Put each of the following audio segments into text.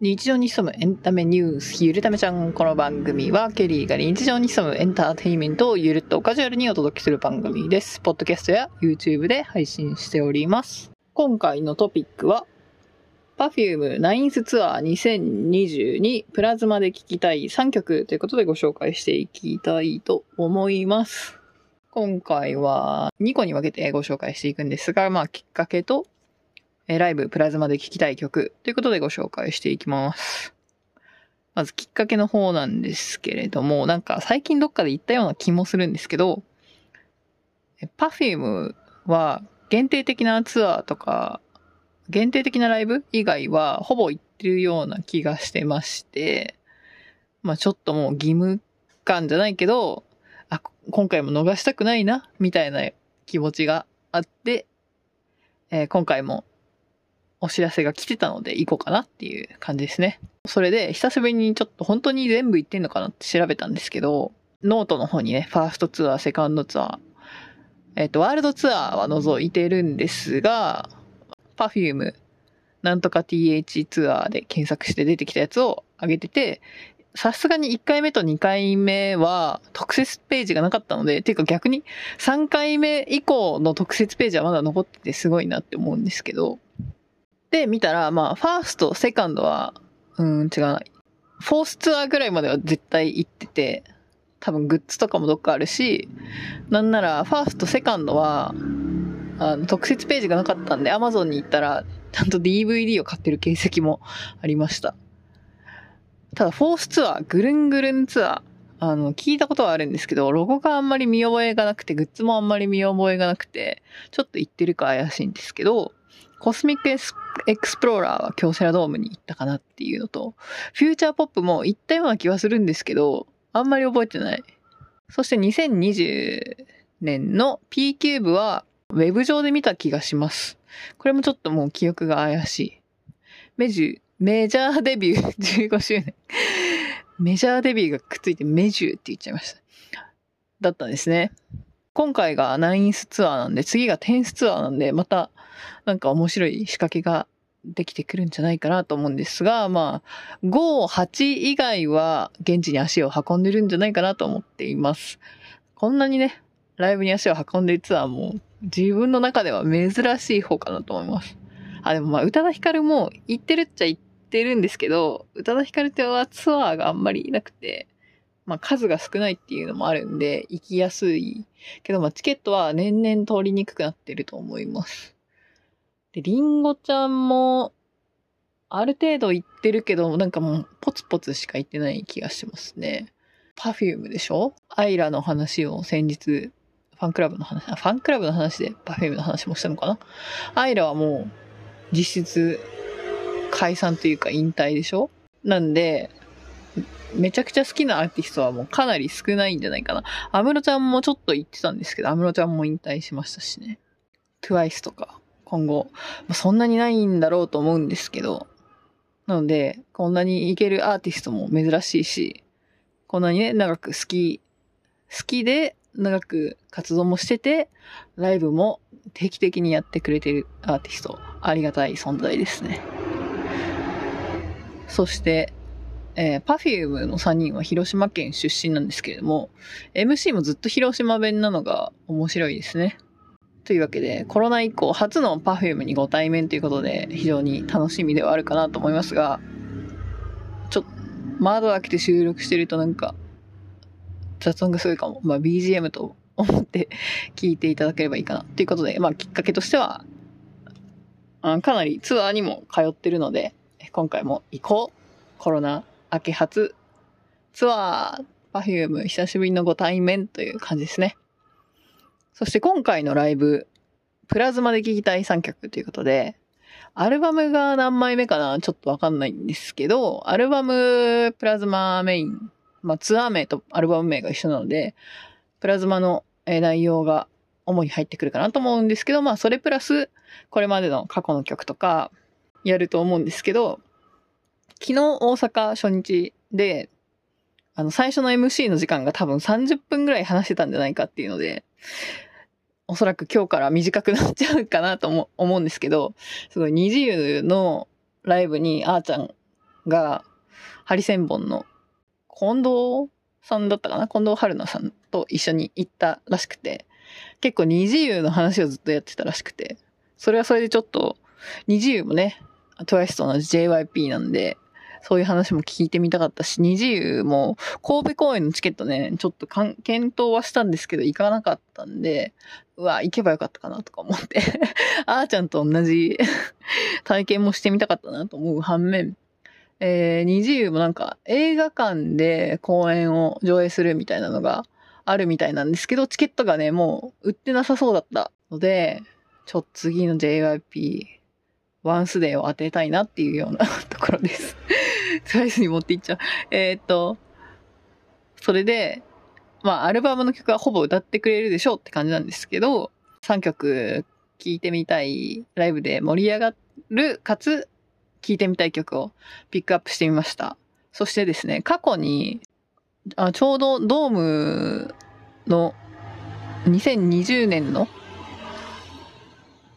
日常に潜むエンタメニュース、ゆるためちゃん。この番組は、ケリーが日常に潜むエンターテインメントをゆるっとカジュアルにお届けする番組です。ポッドキャストや YouTube で配信しております。今回のトピックは、Perfume ナインスツアー2022プラズマで聴きたい3曲ということでご紹介していきたいと思います。今回は2個に分けてご紹介していくんですが、まあきっかけとえライブプラズマで聴きたい曲ということでご紹介していきます。まずきっかけの方なんですけれども、なんか最近どっかで言ったような気もするんですけど、え Perfume は限定的なツアーとか、限定的なライブ以外はほぼ行ってるような気がしてまして、まあちょっともう義務感じゃないけど、あ、今回も逃したくないな、みたいな気持ちがあって、えー今回もお知らせが来てたので行こうかなっていう感じですね。それで久しぶりにちょっと本当に全部行ってんのかなって調べたんですけど、ノートの方にね、ファーストツアー、セカンドツアー、えっ、と、ワールドツアーは除いてるんですが、Perfume なんとか TH ツアーで検索して出てきたやつを上げてて、さすがに1回目と2回目は特設ページがなかったので、ていうか逆に3回目以降の特設ページはまだ残っててすごいなって思うんですけど、で、見たら、まあ、ファースト、セカンドは、うん、違うな。フォースツアーぐらいまでは絶対行ってて、多分グッズとかもどっかあるし、なんなら、ファースト、セカンドは、あの、特設ページがなかったんで、アマゾンに行ったら、ちゃんと DVD を買ってる形跡もありました。ただ、フォースツアー、ぐるんぐるんツアー、あの、聞いたことはあるんですけど、ロゴがあんまり見覚えがなくて、グッズもあんまり見覚えがなくて、ちょっと行ってるか怪しいんですけど、 COSMIC EXPLORER は京セラドームに行ったかなっていうのと、 Future Pop も行ったような気はするんですけど、あんまり覚えてない。そして2020年の P キューブはウェブ上で見た気がします。これもちょっともう記憶が怪しい。メジュ、メジャーデビュー15周年。メジャーデビューがくっついてメジューって言っちゃいました。だったんですね。今回がナインスツアーなんで、次がテンスツアーなんで、またなんか面白い仕掛けができてくるんじゃないかなと思うんですが、まあ、5、8以外は現地に足を運んでるんじゃないかなと思っています。こんなにね、ライブに足を運んでるツアーも自分の中では珍しい方かなと思います。あ、でもまあ、宇多田ヒカルも行ってるっちゃ行ってるんですけど、宇多田ヒカルってはツアーがあんまりいなくて、まあ数が少ないっていうのもあるんで、行きやすい。けどまあチケットは年々通りにくくなってると思います。で、林檎ちゃんも、ある程度行ってるけど、なんかもう、ポツポツしか行ってない気がしますね。 Perfume でしょ？アイラの話を先日、ファンクラブの話、ファンクラブの話で Perfume の話もしたのかな？アイラはもう、実質、解散というか引退でしょ？なんで、めちゃくちゃ好きなアーティストはもうかなり少ないんじゃないかな。安室ちゃんもちょっと言ってたんですけど、安室ちゃんも引退しましたしね。TWICE とか、今後、まあそんなにないんだろうと思うんですけど、なので、こんなにいけるアーティストも珍しいし、こんなにね、長く好き、好きで長く活動もしてて、ライブも定期的にやってくれてるアーティスト、ありがたい存在ですね。そして、えー、Perfume の3人は広島県出身なんですけれども、MC もずっと広島弁なのが面白いですね。というわけで、コロナ以降初の Perfume にご対面ということで、非常に楽しみではあるかなと思いますが、ちょっと、窓開けて収録してるとなんか、雑音がすごいかも。まあ BGM と思って聞いていただければいいかな。ということで、まあきっかけとしては、あかなりツアーにも通ってるので、今回も行こうコロナ明け初ツアー Perfume 久しぶりのご対面という感じですね。そして今回のライブ、プラズマで聴きたい3曲ということで、アルバムが何枚目かなちょっとわかんないんですけど、アルバムプラズマメイン、まあツアー名とアルバム名が一緒なので、プラズマの内容が主に入ってくるかなと思うんですけど、まあそれプラス、これまでの過去の曲とかやると思うんですけど、昨日大阪初日で、あの最初の MC の時間が多分30分ぐらい話してたんじゃないかっていうので、おそらく今日から短くなっちゃうかなと思 思うんですけど、すごい二次優のライブにあーちゃんが、ハリセンボンの近藤さんだったかな近藤春菜さんと一緒に行ったらしくて、結構二次優の話をずっとやってたらしくて、それはそれでちょっと、二次優もね、TWICE と同じ JYP なんで、そういう話も聞いてみたかったし、二次優も神戸公演のチケットね、ちょっと検討はしたんですけど、行かなかったんで、うわ、行けばよかったかなとか思って。あーちゃんと同じ体験もしてみたかったなと思う反面、えー、二次優もなんか映画館で公演を上映するみたいなのがあるみたいなんですけど、チケットがね、もう売ってなさそうだったので、ちょっと次の JYP、ワンスデーを当てたいなっていうような ところです。サイズに持っていっちゃう。えー、っと、それで、まあ、アルバムの曲はほぼ歌ってくれるでしょうって感じなんですけど、3曲聴いてみたい、ライブで盛り上がる、かつ、聴いてみたい曲をピックアップしてみました。そしてですね、過去に、あちょうどドームの2020年の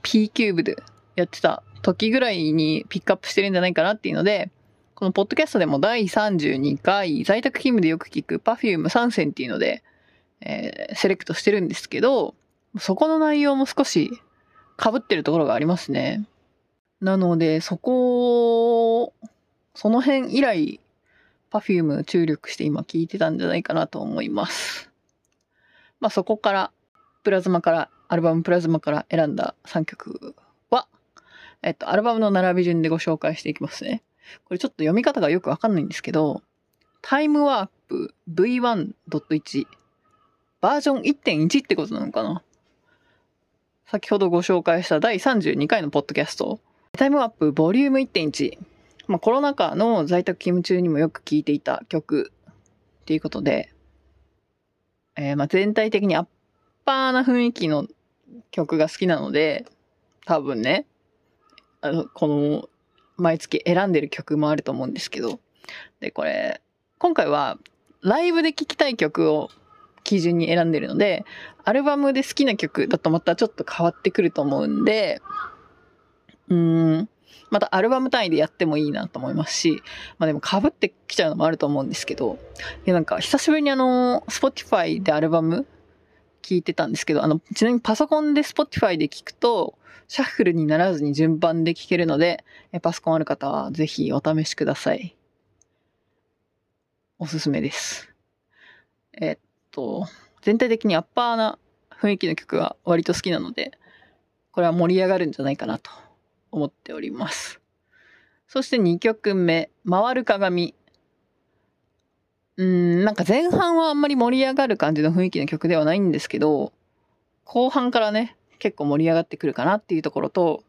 P キューブでやってた時ぐらいにピックアップしてるんじゃないかなっていうので、このポッドキャストでも第32回在宅勤務でよく聞く Perfume 参戦っていうので、えー、セレクトしてるんですけど、そこの内容も少し被ってるところがありますね。なので、そこ、その辺以来、Perfume 注力して今聞いてたんじゃないかなと思います。まあそこから、プラズマから、アルバムプラズマから選んだ3曲は、えっと、アルバムの並び順でご紹介していきますね。これちょっと読み方がよくわかんないんですけど、タイムワープ V1.1 バージョン1.1ってことなのかな？先ほどご紹介した第32回のポッドキャスト、タイムワープボリューム1.1。まあ、コロナ禍の在宅勤務中にもよく聴いていた曲。っていうことで、えー、まあ全体的にアッパーな雰囲気の曲が好きなので、多分ね、あの、この毎月選んでる曲もあると思うんですけど、で、これ、今回はライブで聴きたい曲を基準に選んでるので、アルバムで好きな曲だとまたちょっと変わってくると思うんで、うーん、またアルバム単位でやってもいいなと思いますし、まあでも被ってきちゃうのもあると思うんですけど、いやなんか久しぶりにあの、Spotify でアルバム聞いてたんですけど、あの、ちなみにパソコンで Spotify で聞くと、シャッフルにならずに順番で聞けるので、パソコンある方はぜひお試しください。おすすめです。えっと、全体的にアッパーな雰囲気の曲が割と好きなので、これは盛り上がるんじゃないかなと思っております。そして2曲目、回る鏡。うん、なんか前半はあんまり盛り上がる感じの雰囲気の曲ではないんですけど、後半からね、結構盛り上がってくるかなっていうところと、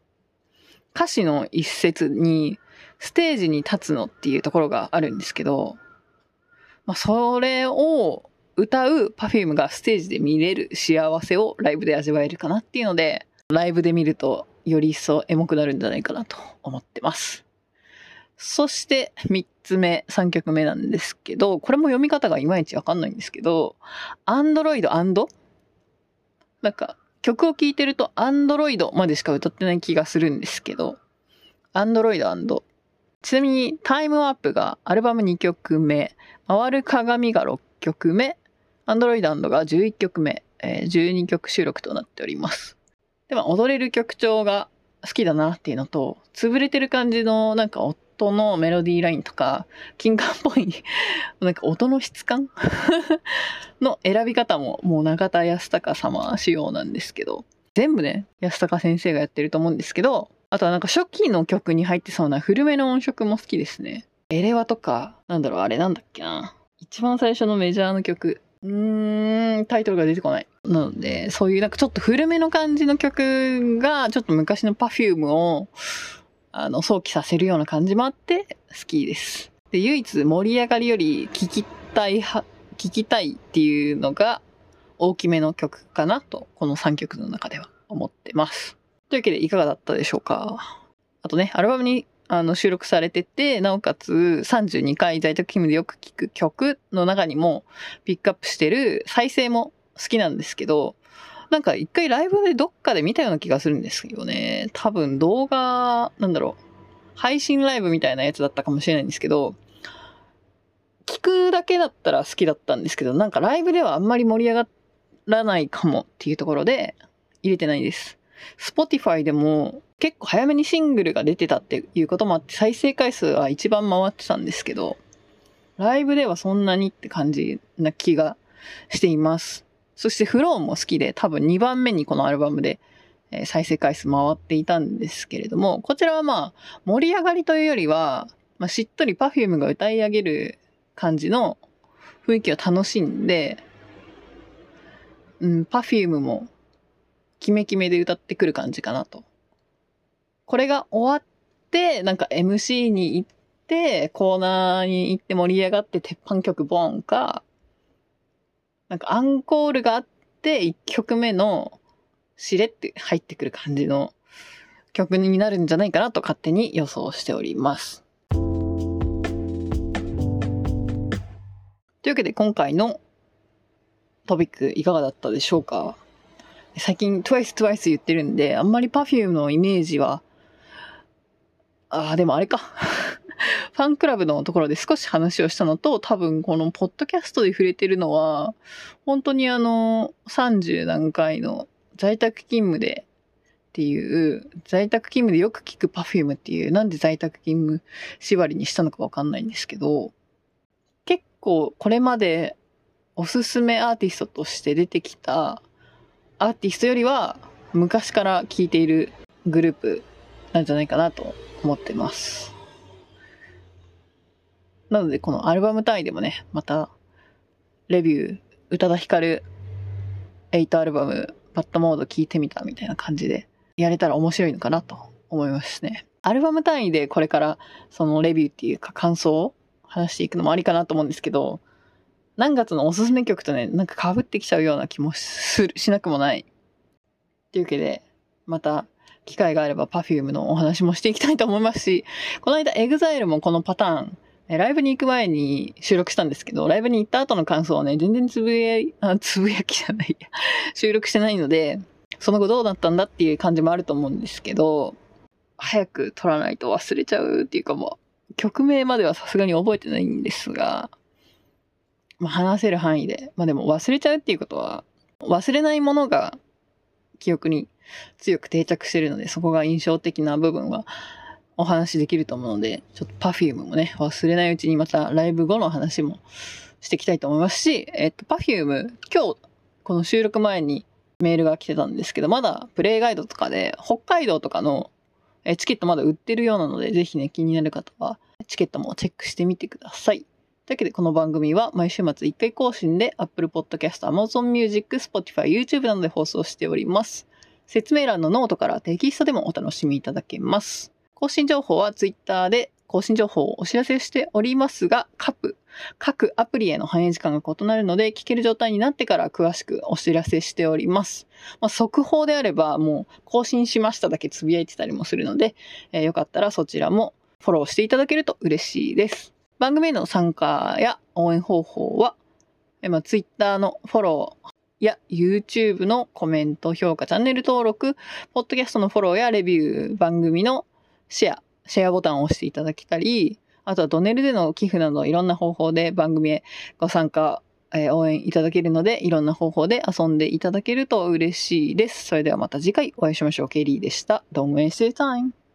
歌詞の一節に、ステージに立つのっていうところがあるんですけど、まあ、それを歌う Perfume がステージで見れる幸せをライブで味わえるかなっていうので、ライブで見るとより一層エモくなるんじゃないかなと思ってます。そして3つ目、3曲目なんですけど、これも読み方がいまいちわかんないんですけど、Android& なんか曲を聴いてると Android までしか歌ってない気がするんですけど、Android& ちなみにタイムワープがアルバム2曲目、回る鏡が6曲目、Android& が11曲目、え、12曲収録となっております。でも踊れる曲調が好きだなっていうのと、潰れてる感じのなんか音のメロディーラインとか、金管っぽい なんか音の質感？の選び方ももう中田康隆様仕様なんですけど、全部ね、安高先生がやってると思うんですけど、あとはなんか初期の曲に入ってそうな古めの音色も好きですね。エレワとか、なんだろう、あれなんだっけな。一番最初のメジャーの曲。うーん、タイトルが出てこない。なので、そういうなんかちょっと古めの感じの曲が、ちょっと昔の Perfume を、あの、想起させるような感じもあって好きです。で、唯一盛り上がりより聴きたいは、聴きたいっていうのが大きめの曲かなと、この3曲の中では思ってます。というわけでいかがだったでしょうか？あとね、アルバムにあの収録されてて、なおかつ32回在宅勤務でよく聴く曲の中にもピックアップしてる再生も好きなんですけど、なんか一回ライブでどっかで見たような気がするんですよね。多分動画、なんだろう。配信ライブみたいなやつだったかもしれないんですけど、聞くだけだったら好きだったんですけど、なんかライブではあんまり盛り上がらないかもっていうところで入れてないです。Spotify でも結構早めにシングルが出てたっていうこともあって再生回数は一番回ってたんですけど、ライブではそんなにって感じな気がしています。そしてフローも好きで多分2番目にこのアルバムでえ再生回数回っていたんですけれども、こちらはまあ盛り上がりというよりは、まあ、しっとり Perfume が歌い上げる感じの雰囲気を楽しんで、うん、Perfume もキメキメで歌ってくる感じかなと。これが終わって、なんか MC に行って、コーナーに行って盛り上がって鉄板曲ボンか、なんかアンコールがあって、1曲目のしれって入ってくる感じの曲になるんじゃないかなと勝手に予想しております。というわけで今回のトピックいかがだったでしょうか？最近 TWICE TWICE 言ってるんで、あんまり Perfume のイメージは、ああ、でもあれか。ファンクラブのところで少し話をしたのと、多分このポッドキャストで触れてるのは、本当にあの、30何回の在宅勤務でっていう、在宅勤務でよく聞く Perfume っていう、なんで在宅勤務縛りにしたのかわかんないんですけど、結構これまでおすすめアーティストとして出てきたアーティストよりは昔から聴いているグループなんじゃないかなと思ってます。なのでこのアルバム単位でもね、またレビュー、宇多田ヒカル8アルバムバッドモード聞いてみたみたいな感じでやれたら面白いのかなと思いますね。アルバム単位でこれからそのレビューっていうか感想を話していくのもありかなと思うんですけど、何月のおすすめ曲とね、なんか被ってきちゃうような気もする、しなくもない。というわけで、また機会があれば Perfume のお話もしていきたいと思いますし、この間 EXILE もこのパターン、ライブに行く前に収録したんですけど、ライブに行った後の感想をね、全然つぶや、あ、つぶやきじゃないや、収録してないので、その後どうだったんだっていう感じもあると思うんですけど、早く撮らないと忘れちゃうっていうかもう、曲名まではさすがに覚えてないんですが、まあ、話せる範囲で。まあでも忘れちゃうっていうことは、忘れないものが記憶に強く定着してるので、そこが印象的な部分はお話できると思うので、ちょっと Perfume もね、忘れないうちにまたライブ後の話もしていきたいと思いますし、えっと、Perfume、今日、この収録前にメールが来てたんですけど、まだプレイガイドとかで、北海道とかのチケットまだ売ってるようなので、ぜひね、気になる方は、チケットもチェックしてみてください。というわけで、この番組は毎週末1回更新で Apple Podcast、Amazon Music、Spotify、YouTube などで放送しております。説明欄のノートからテキストでもお楽しみいただけます。更新情報は Twitter で更新情報をお知らせしておりますが、各、各アプリへの反映時間が異なるので、聞ける状態になってから詳しくお知らせしております。まあ、速報であれば、もう更新しましただけつぶやいてたりもするので、えー、よかったらそちらもフォローしていただけると嬉しいです。番組への参加や応援方法はえ、まあ、Twitter のフォローや YouTube のコメント、評価、チャンネル登録、ポッドキャストのフォローやレビュー、番組のシェア、シェアボタンを押していただけたり、あとはドネルでの寄付などいろんな方法で番組へご参加、えー、応援いただけるので、いろんな方法で遊んでいただけると嬉しいです。それではまた次回お会いしましょう。ケリーでした。Don't waste your time.